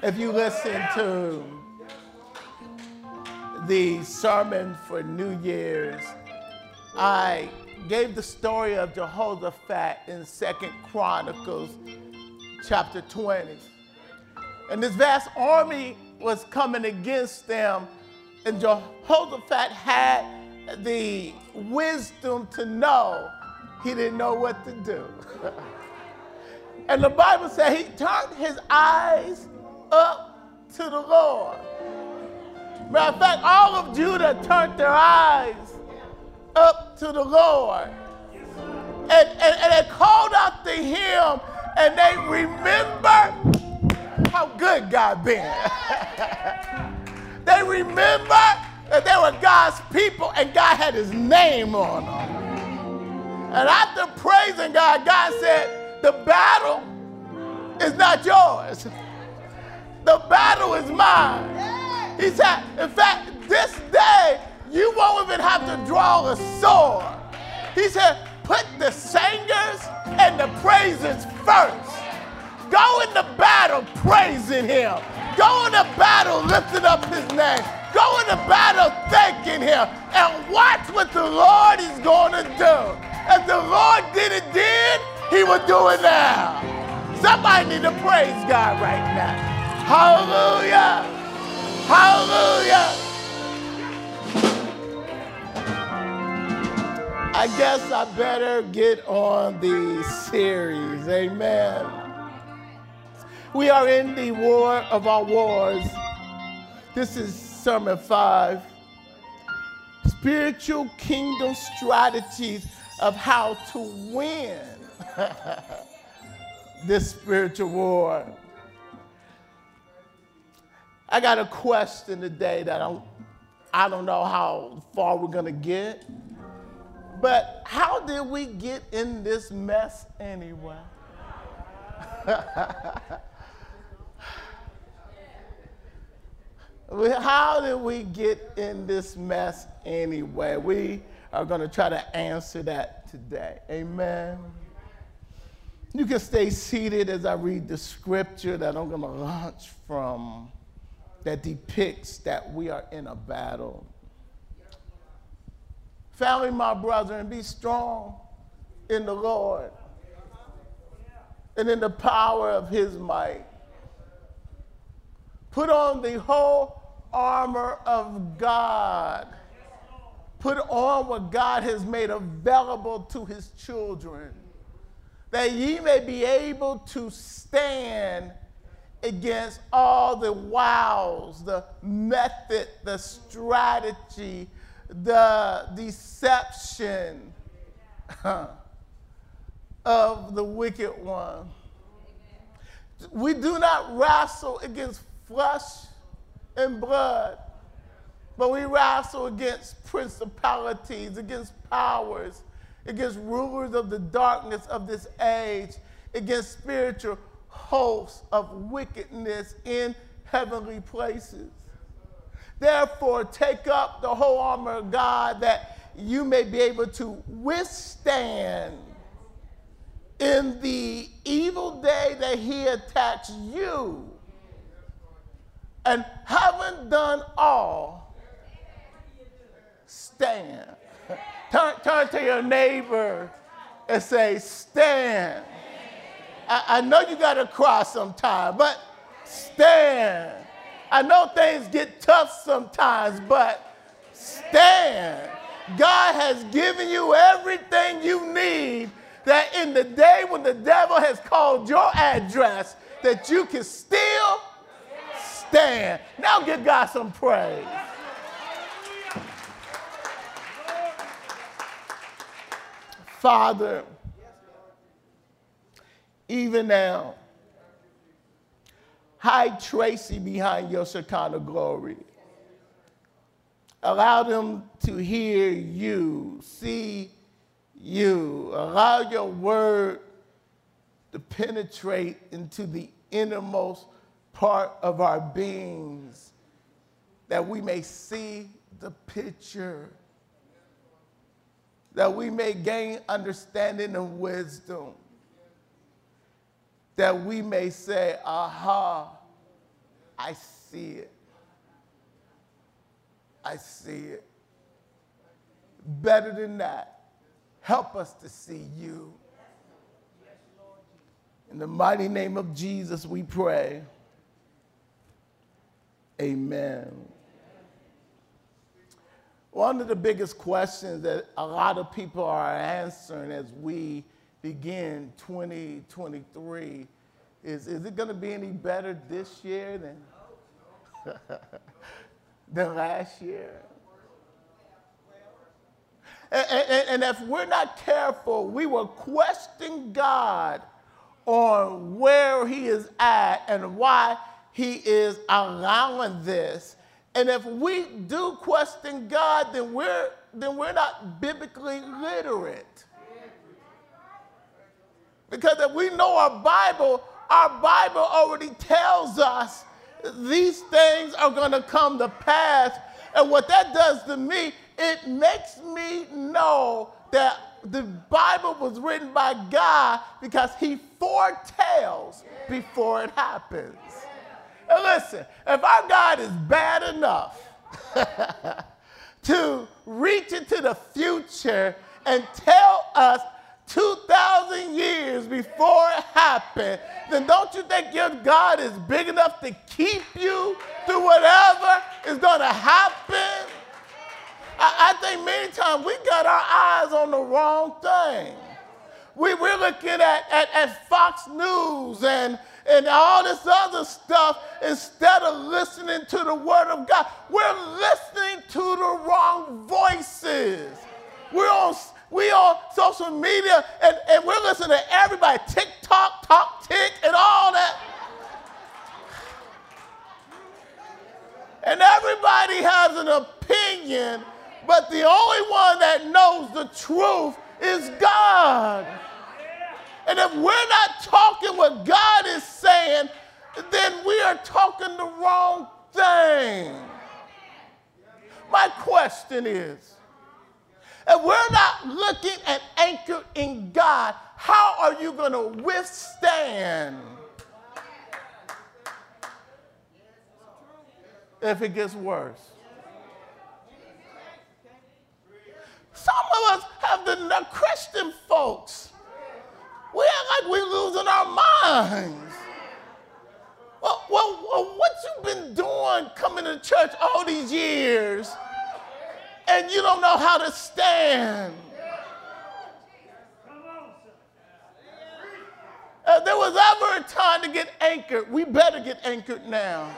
If you listen to the sermon for New Year's, I gave the story of Jehoshaphat in Second Chronicles chapter 20. And this vast army was coming against them, and Jehoshaphat had the wisdom to know he didn't know what to do. and the Bible said he turned his eyes up to the Lord. Matter of fact, all of Judah turned their eyes up to the Lord. And, and, and they called out to him and they remembered how good God been. they remember that they were God's people and God had his name on them. And after praising God, God said, the battle is not yours. The battle is mine. He said, in fact, this day you won't even have to draw a sword. He said, put the singers and the praisers first. Go into battle praising him. Go into battle lifting up his name. Go into battle thanking him. And watch what the Lord is going to do. If the Lord did it then, he will do it now. Somebody need to praise God right now. Hallelujah. Hallelujah. I guess I better get on the series. Amen. We are in the war of our wars. This is Sermon 5 Spiritual Kingdom Strategies of How to Win this Spiritual War. I got a question today that I don't, I don't know how far we're going to get. But how did we get in this mess anyway? how did we get in this mess anyway? We are going to try to answer that today. Amen. You can stay seated as I read the scripture that I'm going to launch from that depicts that we are in a battle. Family, my brother, and be strong in the Lord and in the power of his might. Put on the whole armor of God. Put on what God has made available to his children, that ye may be able to stand against all the wiles, the method, the strategy, the deception of the wicked one. We do not wrestle against flesh and blood, but we wrestle against principalities, against powers, against rulers of the darkness of this age, against spiritual hosts of wickedness in heavenly places. Therefore, take up the whole armor of God that you may be able to withstand in the evil day that he attacks you. And having done all, stand. Turn, turn to your neighbor and say, Stand. I, I know you got to cry sometime, but stand. I know things get tough sometimes, but stand. God has given you everything you need that in the day when the devil has called your address, that you can still stand. Now give God some praise. Father, even now, hide Tracy behind your Shekinah glory. Allow them to hear you, see you. Allow your word to penetrate into the innermost part of our beings that we may see the picture, that we may gain understanding and wisdom, that we may say, aha, I see it. I see it. Better than that, help us to see you. In the mighty name of Jesus, we pray. Amen. One of the biggest questions that a lot of people are answering as we begin 2023 is is it going to be any better this year than, than last year? And, and, and, if we're not careful, we will question God on where He is at and why He is allowing this. And if we do question God, then we're, then we're not biblically literate. Because if we know our Bible, our Bible already tells us these things are going to come to pass. And what that does to me, it makes me know that the Bible was written by God because he foretells before it happens. And listen, if our God is bad enough to reach into the future and tell us 2,000 years before it happened, then don't you think your God is big enough to keep you through whatever is going to happen? I, I, think many times we got our eyes on the wrong thing. We, we're looking at, at, at Fox News and, and all this other stuff instead of listening to the Word of God. We're listening to the wrong voices. We're on we on social media and, and we're listening to everybody TikTok, talk, tick, and all that. And everybody has an opinion, but the only one that knows the truth is God. And if we're not talking what God is saying, then we are talking the wrong thing. My question is if we're not looking and anchored in God, how are you going to withstand if it gets worse? Some of us have the Christian folks. We act like we're losing our minds. Well, well, well, what you been doing coming to church all these years? And you don't know how to stand. If there was ever a time to get anchored, we better get anchored now.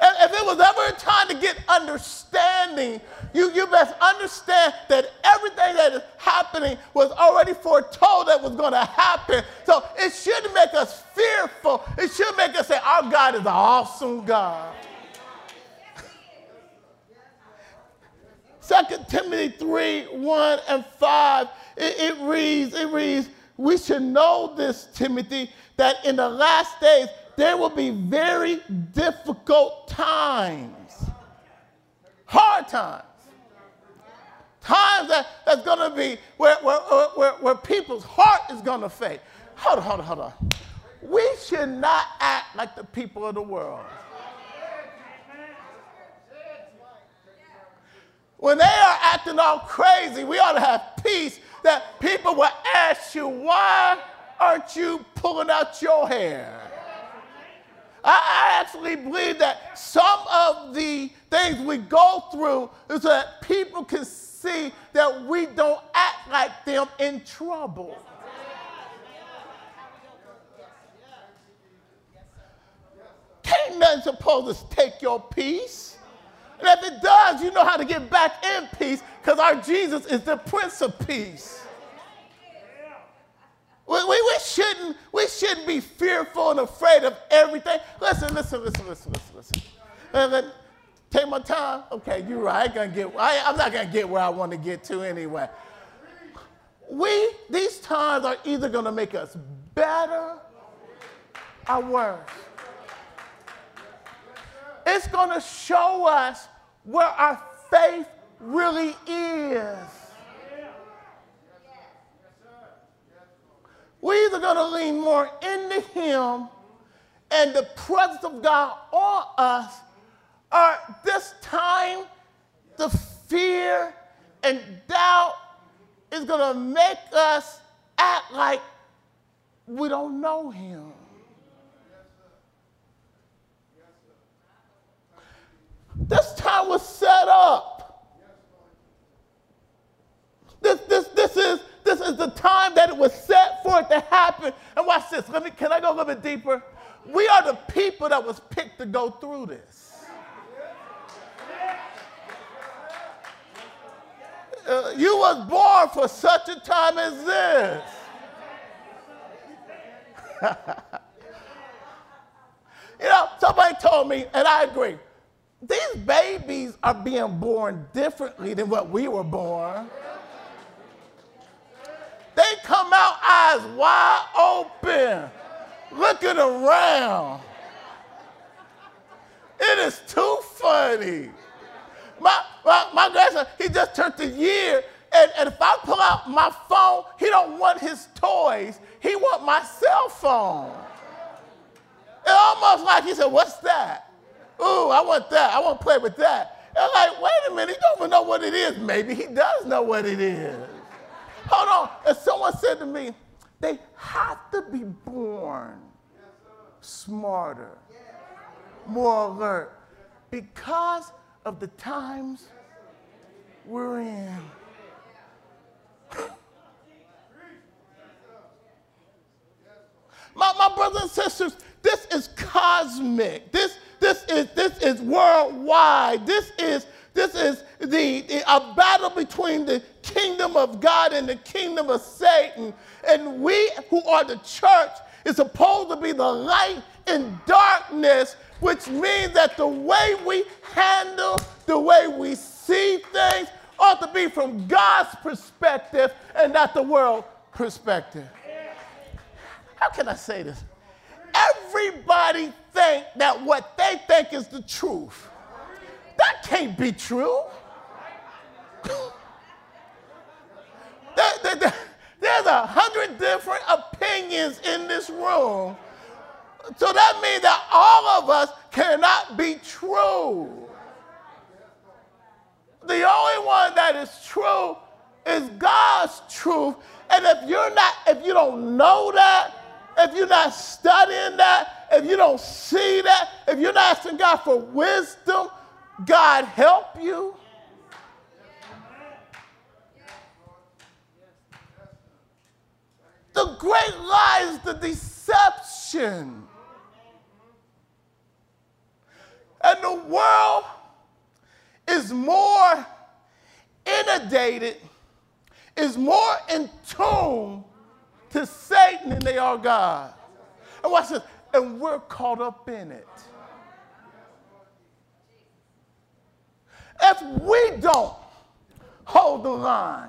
If there was ever a time to get understanding, you, you best understand that everything that is happening was already foretold that was going to happen. So it shouldn't make us fearful. It should make us say, Our God is an awesome God. 2 Timothy 3 1 and 5, it, it, reads, it reads, we should know this, Timothy, that in the last days there will be very difficult times, hard times. Times that, that's going to be where, where, where, where people's heart is going to fade. Hold on, hold on, hold on. We should not act like the people of the world. When they are acting all crazy, we ought to have peace that people will ask you, why aren't you pulling out your hair? I, actually believe that some of the things we go through is so that people can see that we don't act like them in trouble. Can't nothing supposed to take your peace. And if it does, you know how to get back in peace because our Jesus is the Prince of Peace. We, we, we, shouldn't, we shouldn't be fearful and afraid of everything. Listen, listen, listen, listen, listen, listen. Take my time. Okay, you're right. I gonna get, I, I'm not going to get where I want to get to anyway. We, these times are either going to make us better or worse. It's going to show us where our faith really is. We're either going to lean more into Him and the presence of God on us, or this time the fear and doubt is going to make us act like we don't know Him. This time was set up. This, this, this, is, this is the time that it was set for happen. And watch this. Let me, can I go a little bit deeper? We are the people that was picked to go through this. Uh, you was born for such a time as this. you know, somebody told me, and I agree, these babies are being born differently than what we were born. Come out eyes wide open, looking around. It is too funny. My, my, my grandson, he just turned a year, and, and if I pull out my phone, he don't want his toys. He want my cell phone. It's almost like he said, what's that? Ooh, I want that. I want to play with that. And like, wait a minute, he don't even know what it is. Maybe he does know what it is. Hold on. And someone said to me, they have to be born smarter, more alert, because of the times we're in. My, my brothers and sisters, this is cosmic. This, this, is, this is worldwide. This is, this is the, the, a battle between the kingdom of God and the kingdom of Satan. And we who are the church is supposed to be the light in darkness, which means that the way we handle, the way we see things, ought to be from God's perspective and not the world perspective. How can I say this? Everybody think that what they think is the truth. That can't be true. There, there, there's a hundred different opinions in this room. So that means that all of us cannot be true. The only one that is true is God's truth. And if you're not, if you don't know that, if you're not studying that, if you don't see that, if you're not asking God for wisdom, God help you. The great lie is the deception. And the world is more inundated, is more in tune to Satan than they are God. And watch this. And we're caught up in it. If we don't hold the line,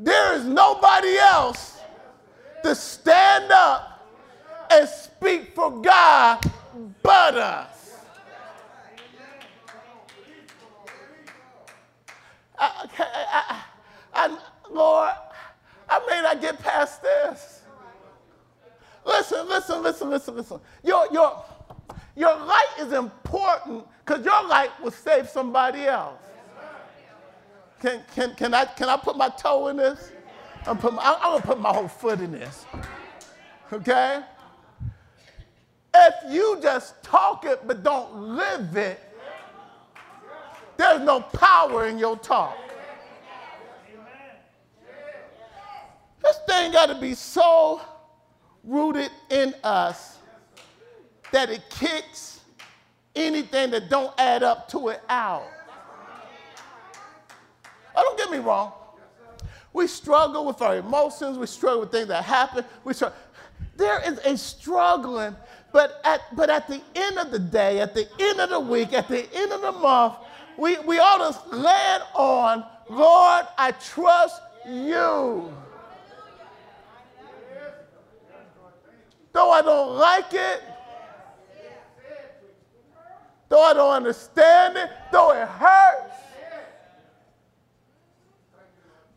there is nobody else to stand up and speak for God but us. I, I, I, Lord, I may not get past this. Listen, listen, listen, listen, listen. Your, your, your light is important because your light will save somebody else. Can, can, can, I, can I put my toe in this? I'm, put my, I'm to put my whole foot in this. Okay? If you just talk it but don't live it, there's no power in your talk. This thing got to be so rooted in us that it kicks anything that don't add up to it out. Get me wrong. We struggle with our emotions. We struggle with things that happen. We struggle. There is a struggling, but at, but at the end of the day, at the end of the week, at the end of the month, we, we ought to land on, Lord, I trust you. Though I don't like it, though I don't understand it, though it hurts,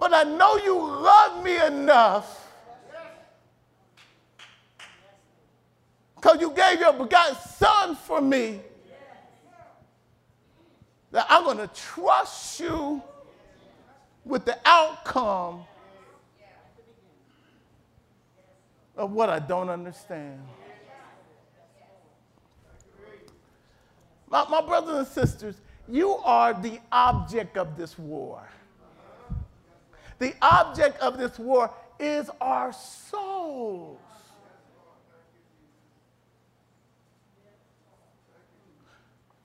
but I know you love me enough because you gave your begotten son for me that I'm going to trust you with the outcome of what I don't understand. My, my brothers and sisters, you are the object of this war. The object of this war is our souls.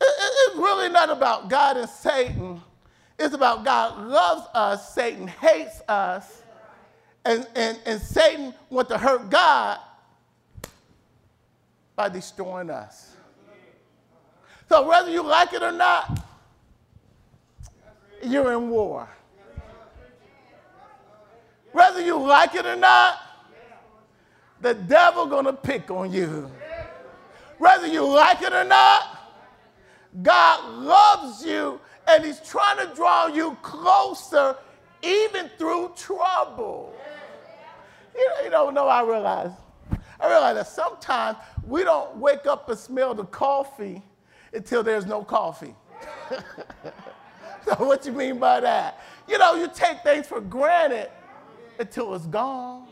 it's really not about God and Satan. It's about God loves us, Satan hates us, and, and, and Satan wants to hurt God by destroying us. So whether you like it or not, you're in war. Whether you like it or not, the devil gonna pick on you. Whether you like it or not, God loves you and he's trying to draw you closer even through trouble. You, you don't know, no, I realize. I realize that sometimes we don't wake up and smell the coffee until there's no coffee. so what you mean by that? You know, you take things for granted until it's gone.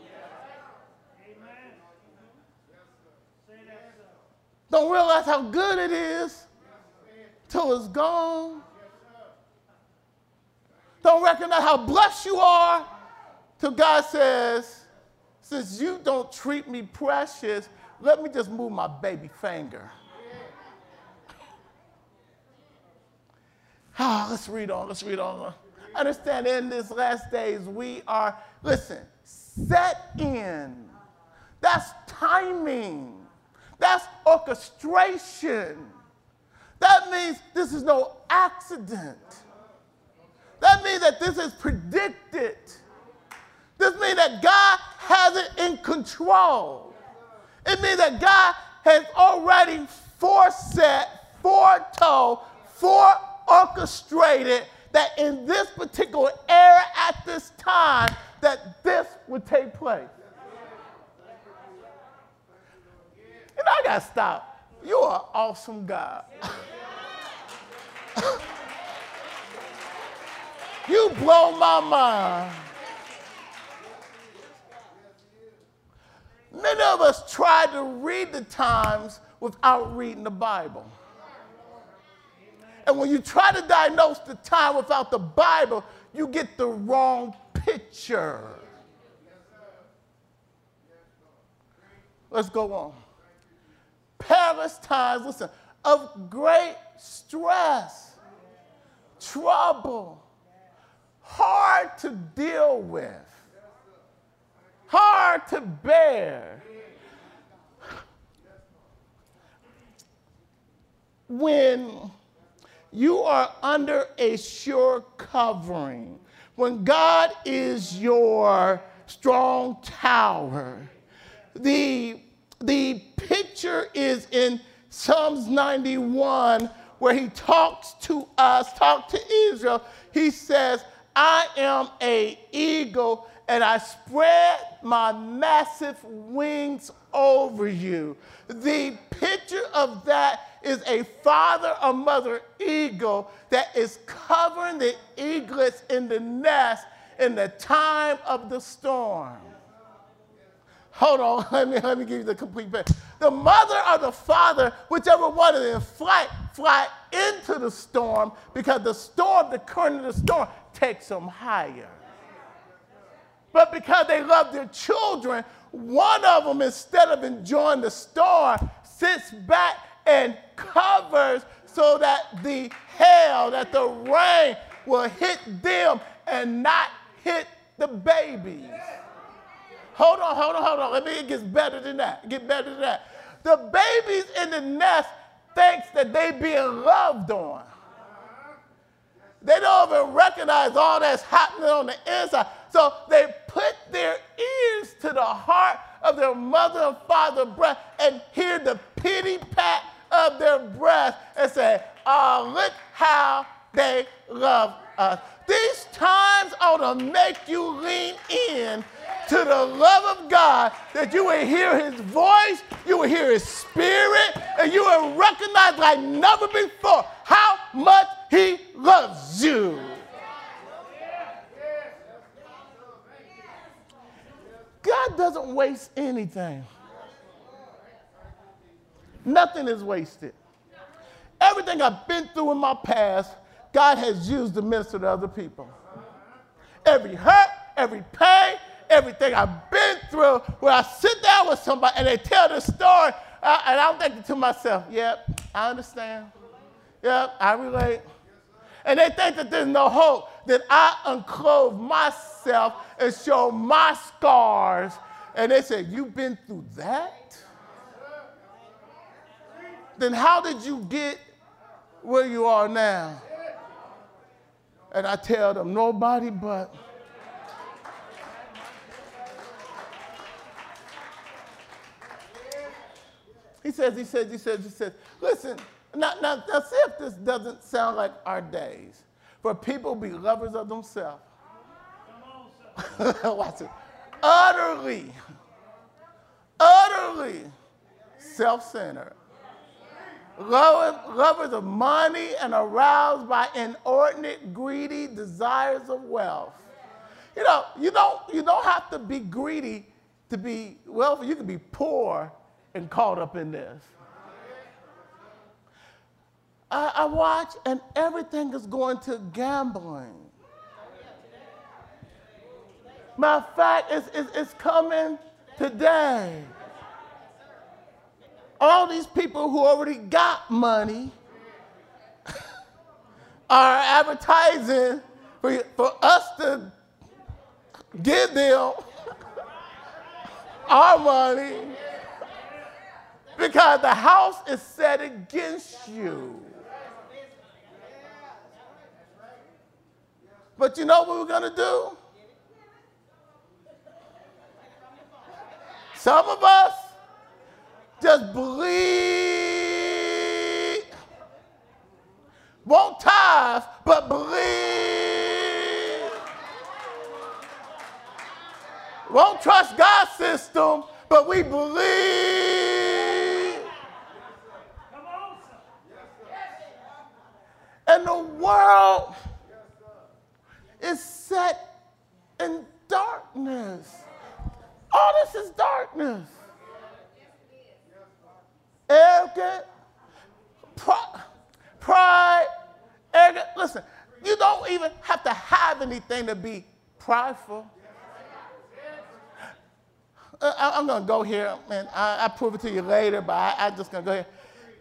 Don't realize how good it is till it's gone. Don't recognize how blessed you are till God says, since you don't treat me precious, let me just move my baby finger. Ah, let's read on, let's read on. Understand in these last days we are, listen, set in. That's timing. That's orchestration. That means this is no accident. That means that this is predicted. This means that God has it in control. It means that God has already foreset, foretold, foreorchestrated that in this particular era at this time that this would take place. And I got to stop. You are an awesome God. you blow my mind. Many of us try to read the times without reading the Bible. And when you try to diagnose the time without the Bible, you get the wrong picture. Let's go on perilous times, listen, of great stress, trouble, hard to deal with, hard to bear. When you are under a sure covering, when God is your strong tower, the the picture is in Psalms 91 where he talks to us, talk to Israel. He says, I am a eagle and I spread my massive wings over you. The picture of that is a father or mother eagle that is covering the eaglets in the nest in the time of the storm. Hold on, let me, let me give you the complete picture. The mother or the father, whichever one of them, fly, fly into the storm because the storm, the current of the storm, takes them higher. But because they love their children, one of them, instead of enjoying the storm, sits back and covers so that the hail, that the rain will hit them and not hit the babies. Hold on, hold on, hold on. Let me, it gets better than that. Get better than that. The babies in the nest thinks that they being loved on. They don't even recognize all that's happening on the inside. So they put their ears to the heart of their mother and father breath and hear the pity pat of their breath and say, oh, look how they love us. These times ought to make you lean in to the love of God that you will hear his voice, you will hear his spirit, and you will recognize like never before how much he loves you. God doesn't waste anything. Nothing is wasted. Everything I've been through in my past, God has used to minister to other people. Every hurt, every pain, everything I've been through, when I sit down with somebody and they tell the story, uh, and I'm thinking to myself, yep, I understand. Yep, I relate. And they think that there's no hope, that I unclothe myself and show my scars. And they say, You've been through that? Then how did you get where you are now? And I tell them, Nobody but. He says, he says, he says, he says, listen, now, now, now see if this doesn't sound like our days. For people be lovers of themselves. Watch it. Utterly, utterly self-centered. Lovers of money and aroused by inordinate, greedy desires of wealth. You know, you don't, you don't have to be greedy to be wealthy. You can be poor and caught up in this. I, I watch and everything is going to gambling. Matter of fact, it's, it's, it's coming today. All these people who already got money are advertising for, for us to give them our money because the house is set against you. But you know what we're going to do? Some of us just believe, won't tithe, but believe. Won't trust God's system, but we believe. And the world is set in darkness. All this is darkness. Arrogant, pride, arrogant. Listen, you don't even have to have anything to be prideful. Uh, I, am going to go here, and I, I prove it to you later, but I, I'm just going to go here.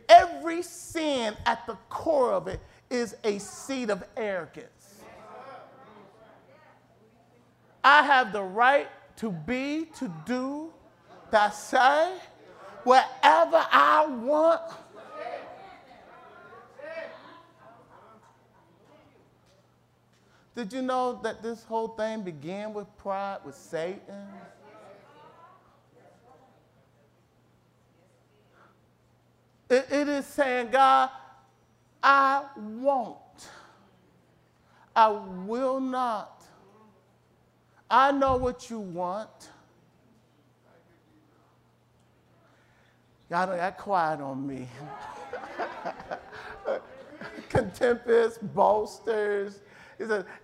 Every sin at the core of it is a seed of arrogance. I have the right to be, to do, to say, whatever I want. Did you know that this whole thing began with pride, with Satan? It, it is saying, God, I won't. I will not I know what you want. Y'all got quiet on me. Contemptuous, boasters,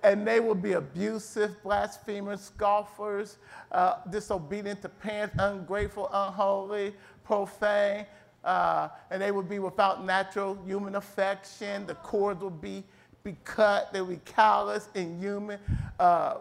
and they will be abusive, blasphemers, scoffers, uh, disobedient to parents, ungrateful, unholy, profane, uh, and they will be without natural human affection. The cords will be, be cut, they will be callous, inhuman. Uh,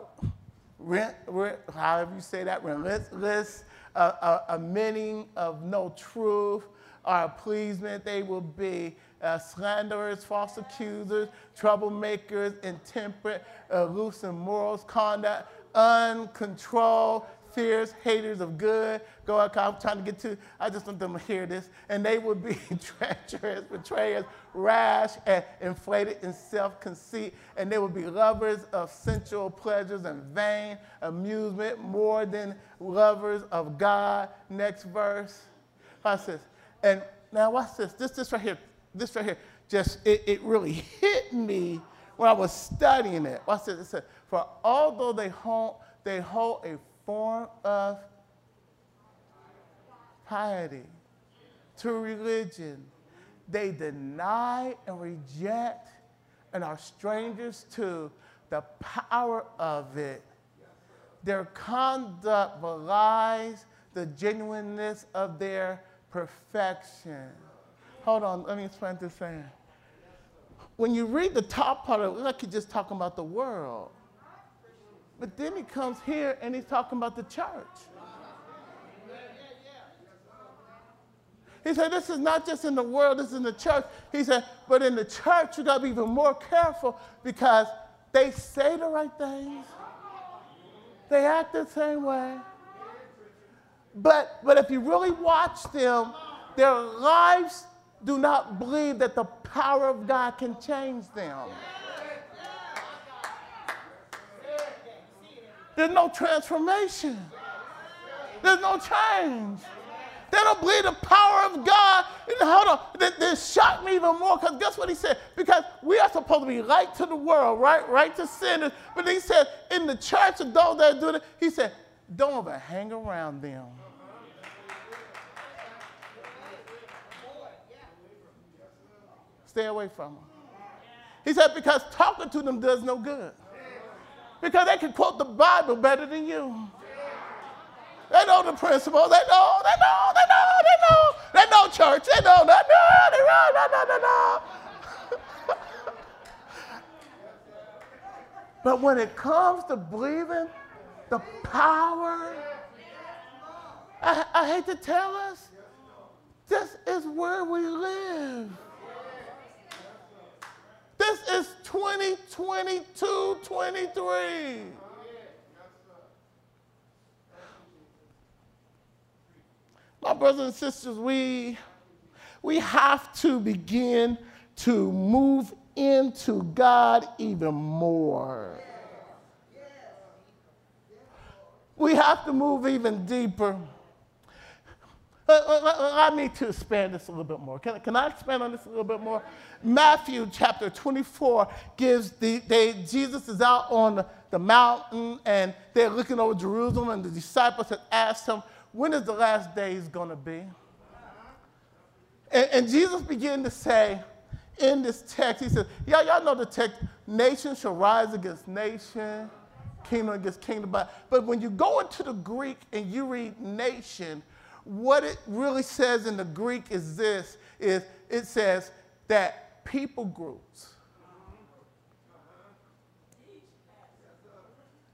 rent, rent, however you say that, relentless, uh, a, a meaning of no truth or pleasement. They will be uh, slanderers, false accusers, troublemakers, intemperate, loose in morals, conduct, uncontrolled, fierce, haters of good. Go out, I'm trying to get to, I just want them to hear this. And they would be treacherous, betrayers, rash, and inflated in self conceit. And they would be lovers of sensual pleasures and vain amusement more than lovers of God. Next verse. Watch this. And now, watch this. This, this right here. This right here. Just, it, it really hit me when I was studying it. Watch this. It said, For although they hold, they hold a form of piety to religion. They deny and reject and are strangers to the power of it. Their conduct belies the genuineness of their perfection. Hold on, let me explain this thing. When you read the top part of it, like he's just talking about the world. But then he comes here and he's talking about the church. He said, This is not just in the world, this is in the church. He said, But in the church, you got to be even more careful because they say the right things, they act the same way. But, but if you really watch them, their lives do not believe that the power of God can change them. There's no transformation. There's no change. They don't believe the power of God. And hold on, that, that shocked me even more because guess what he said? Because we are supposed to be light to the world, right? Right to sinners. But he said, in the church of those that doing it, he said, don't ever hang around them. Stay away from them. He said, because talking to them does no good. Because they can quote the Bible better than you. They know the principles. They know, they know, they know, they know. They know church. They know, they know, they know, they know, they know. but when it comes to believing the power, I, I hate to tell us, this is where we live. This is 2022 23. My brothers and sisters, we, we have to begin to move into God even more. We have to move even deeper. Allow me to expand this a little bit more. Can, can I expand on this a little bit more? Matthew chapter 24 gives the, they, Jesus is out on the, the mountain and they're looking over Jerusalem, and the disciples had asked him, when is the last days going to be? And, and, Jesus began to say in this text, he said, yeah, y'all know the text, nation shall rise against nation, kingdom against kingdom. But, but when you go into the Greek and you read nation, what it really says in the Greek is this, is it says that people groups,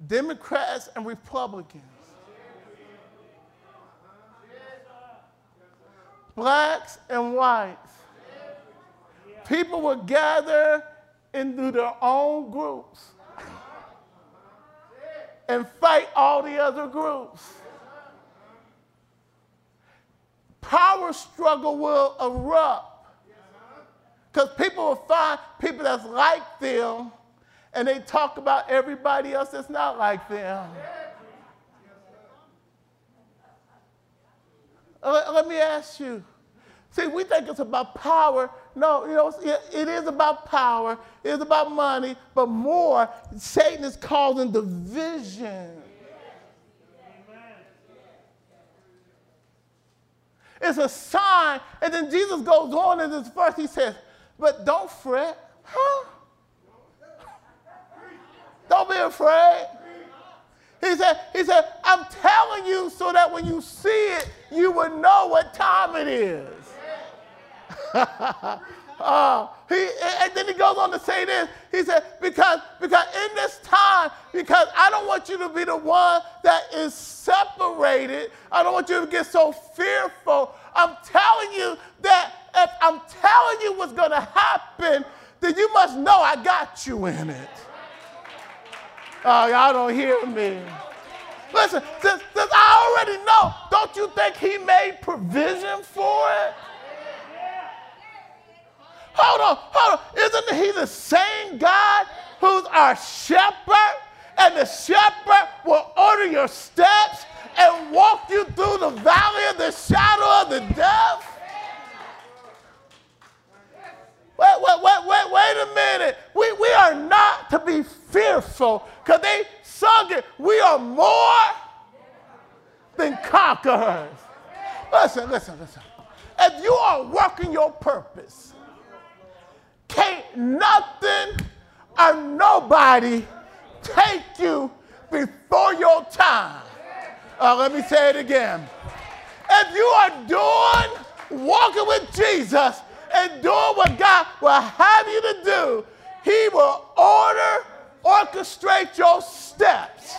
Democrats and Republicans, blacks and whites. People would gather into their own groups and fight all the other groups. Power struggle will erupt because people will find people that's like them and they talk about everybody else that's not like them. Uh, let me ask you. See, we think it's about power. No, you know, it is about power. It is about money, but more, Satan is causing division. It's a sign. And then Jesus goes on in this verse. He says, But don't fret. Huh? Don't be afraid. He said, he said, I'm telling you so that when you see it, you will know what time it is. uh, he, and then he goes on to say this. He said, because, because in this time, because I don't want you to be the one that is separated. I don't want you to get so fearful. I'm telling you that if I'm telling you what's going to happen, then you must know I got you in it. Oh, y'all don't hear me. Listen, since, since I already know, don't you think he made provision for it? Hold on, hold on. Isn't he the same God who's our shepherd? And the shepherd will order your steps and walk you through the valley of the shadow of the death? Wait, wait, wait, wait, wait a minute. We, we are not to be fearful because they sung it. We are more than conquerors. Listen, listen, listen. If you are working your purpose, can't nothing or nobody take you before your time. Uh, let me say it again. If you are doing, walking with Jesus and doing what God will have you to do, He will order, orchestrate your steps.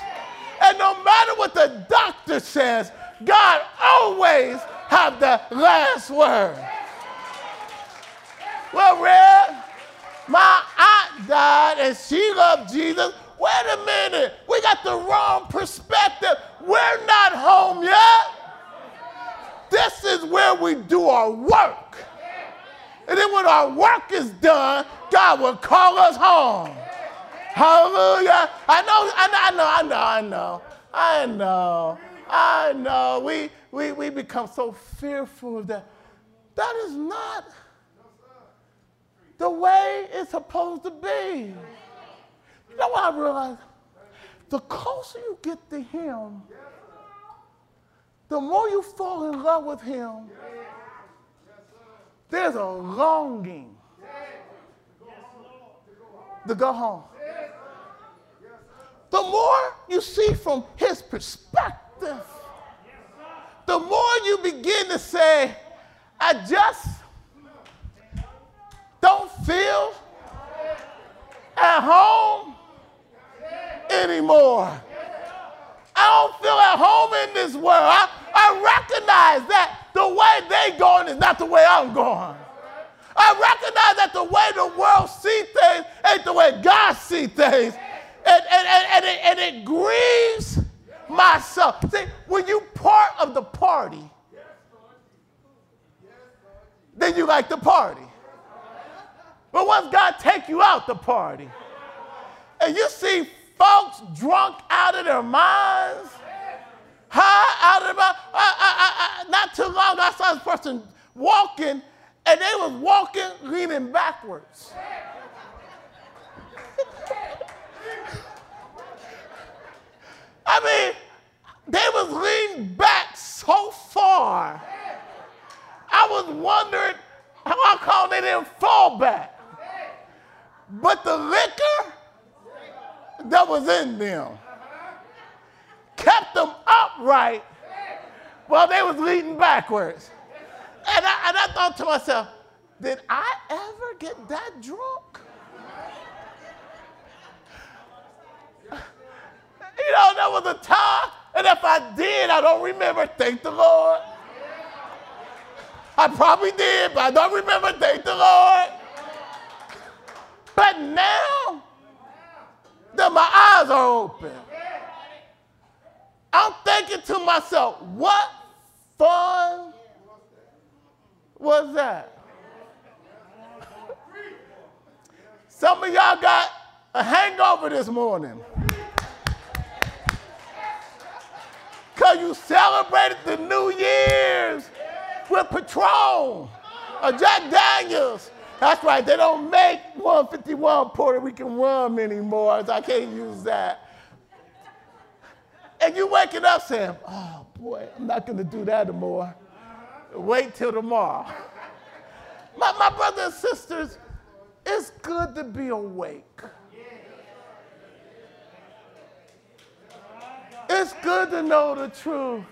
And no matter what the doctor says, God always have the last word. Well, Red, my aunt died and she loved Jesus. Wait a minute, we got the wrong perspective. We're not home yet. This is where we do our work. And then when our work is done, God will call us home. Hallelujah. I know, I know, I know, I know, I know, I know. We, we, we become so fearful of that. That is not way it's supposed to be. You know what I realized? The closer you get to Him, the more you fall in love with Him, there's a longing to go home. The more you see from His perspective, the more you begin to say, I just don't feel at home anymore. I don't feel at home in this world. I, I recognize that the way they going is not the way I'm going. I recognize that the way the world see things ain't the way God see things. And, and, and, and, it, and it grieves my soul. See, when you part of the party, then you like the party. But once God take you out the party, and you see folks drunk out of their minds, high out of their minds. I, I, I, not too long, I saw this person walking, and they was walking leaning backwards. I mean, they was leaning back so far. I was wondering how come they didn't fall back. But the liquor that was in them kept them upright while they was leading backwards. And I, and I thought to myself, did I ever get that drunk? You know, there was a time, and if I did, I don't remember. Thank the Lord. I probably did, but I don't remember. Thank the Lord. But now that my eyes are open, I'm thinking to myself, what fun was that? Some of y'all got a hangover this morning. Because you celebrated the New Year's with Patron or Jack Daniels. That's right, they don't make 151 Puerto Rican rum anymore, so I can't use that. And you waking up saying, oh boy, I'm not gonna do that anymore. Wait till tomorrow. My, my brothers and sisters, it's good to be awake. It's good to know the truth.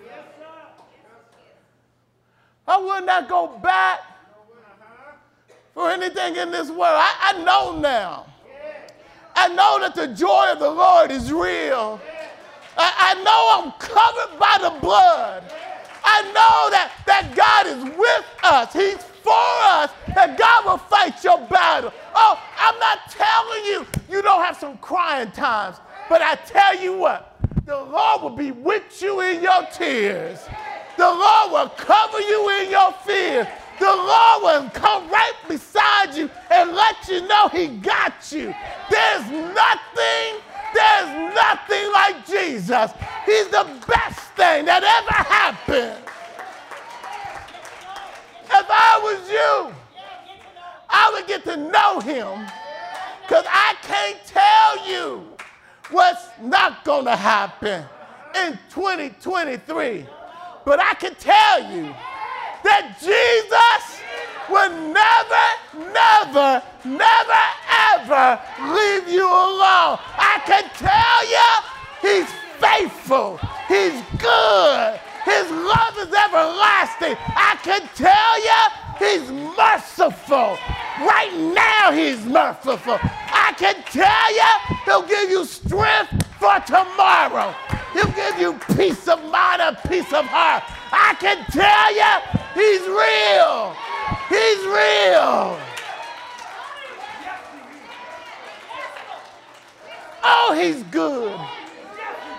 I would not go back for anything in this world. I, I know now. I know that the joy of the Lord is real. I, I know I'm covered by the blood. I know that, that God is with us. He's for us, that God will fight your battle. Oh, I'm not telling you you don't have some crying times, but I tell you what, the Lord will be with you in your tears. The Lord will cover you in your fears. The Lord will come right beside you and let you know He got you. There's nothing, there's nothing like Jesus. He's the best thing that ever happened. If I was you, I would get to know Him because I can't tell you what's not going to happen in 2023. But I can tell you that Jesus will never, never, never, ever leave you alone. I can tell you he's faithful. He's good. His love is everlasting. I can tell you he's merciful. Right now he's merciful. I can tell you he'll give you strength for tomorrow. He'll give you peace of mind and peace of heart. I can tell you he's real. He's real. Oh, he's good.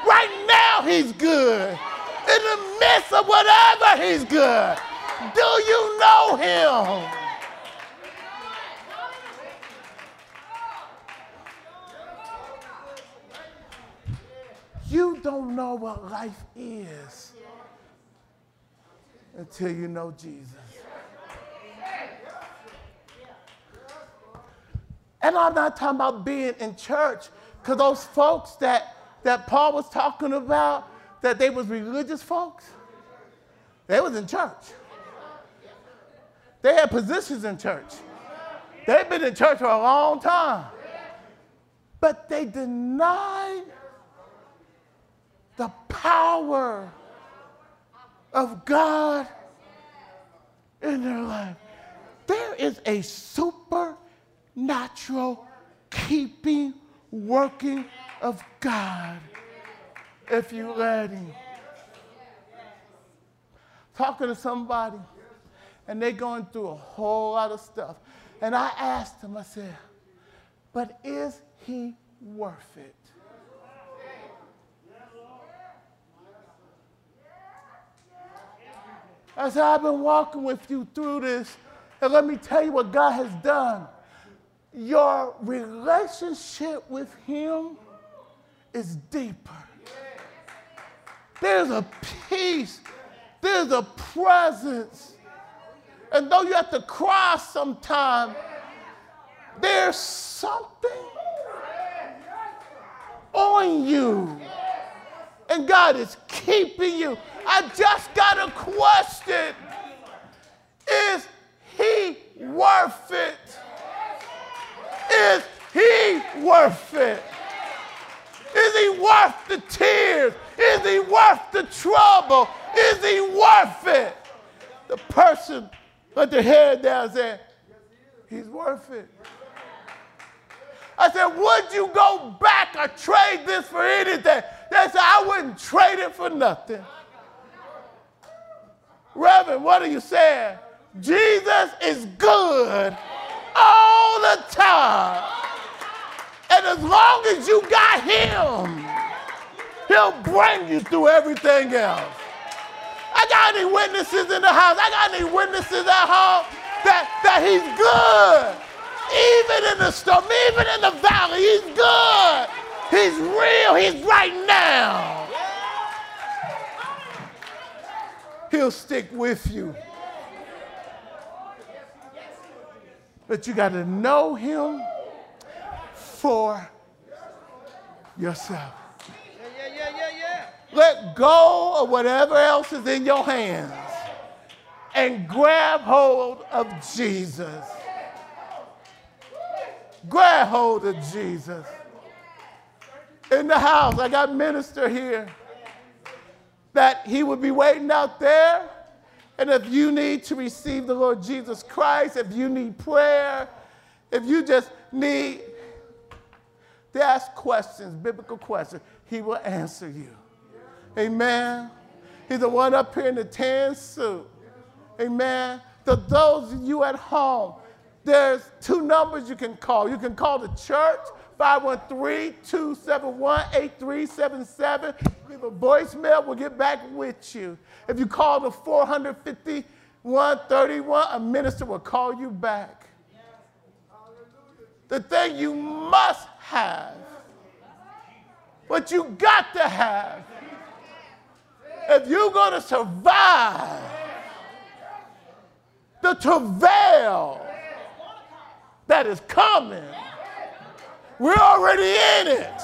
Right now, he's good. In the midst of whatever, he's good. Do you know him? You don't know what life is until you know Jesus. And I'm not talking about being in church, because those folks that, that Paul was talking about, that they was religious folks, they was in church. They had positions in church. They've been in church for a long time. But they denied the power of God in their life. There is a supernatural keeping, working of God if you let Him. Talking to somebody, and they're going through a whole lot of stuff. And I asked them, I said, but is He worth it? I said, I've been walking with you through this, and let me tell you what God has done. Your relationship with Him is deeper. There's a peace, there's a presence. And though you have to cry sometimes, there's something on you. And God is keeping you. I just got a question. Is he worth it? Is he worth it? Is he worth the tears? Is he worth the trouble? Is he worth it? The person put their head down said, He's worth it. I said, Would you go back or trade this for anything? They said, I wouldn't trade it for nothing. Reverend, what are you saying? Jesus is good all the time. And as long as you got him, he'll bring you through everything else. I got any witnesses in the house? I got any witnesses at home that, that he's good. Even in the storm, even in the valley, he's good. He's real. He's right now. He'll stick with you. But you got to know him for yourself. Let go of whatever else is in your hands and grab hold of Jesus. Grab hold of Jesus. In the house, I got minister here that he would be waiting out there. And if you need to receive the Lord Jesus Christ, if you need prayer, if you just need to ask questions, biblical questions, he will answer you. Amen. He's the one up here in the tan suit. Amen. To those of you at home, there's two numbers you can call. You can call the church, 513-271-8377. Leave a voicemail, we'll get back with you. If you call the 45131, a minister will call you back. The thing you must have, what you got to have, if you're going to survive the travail that is coming, we're already in it.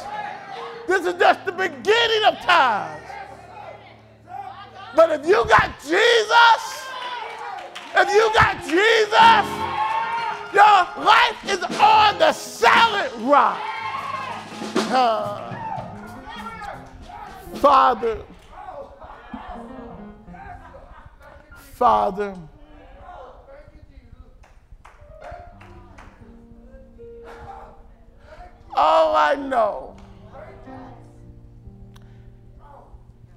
This is just the beginning of times. But if you got Jesus, if you got Jesus, your life is on the solid rock. Uh, Father, Father, all I know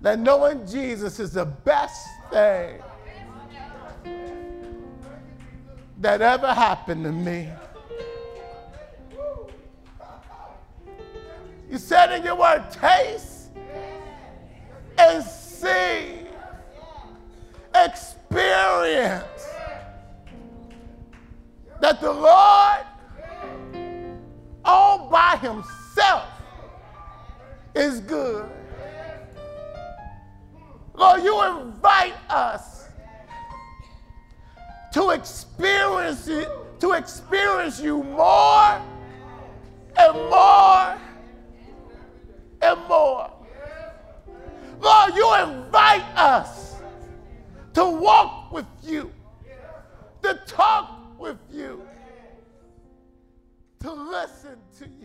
that knowing Jesus is the best thing that ever happened to me. You said in your word, taste and see, experience that the Lord, all by himself, is good. Lord, you invite us to experience it, to experience you more and more and more. Lord, you invite us to walk with you, to talk with you, to listen to.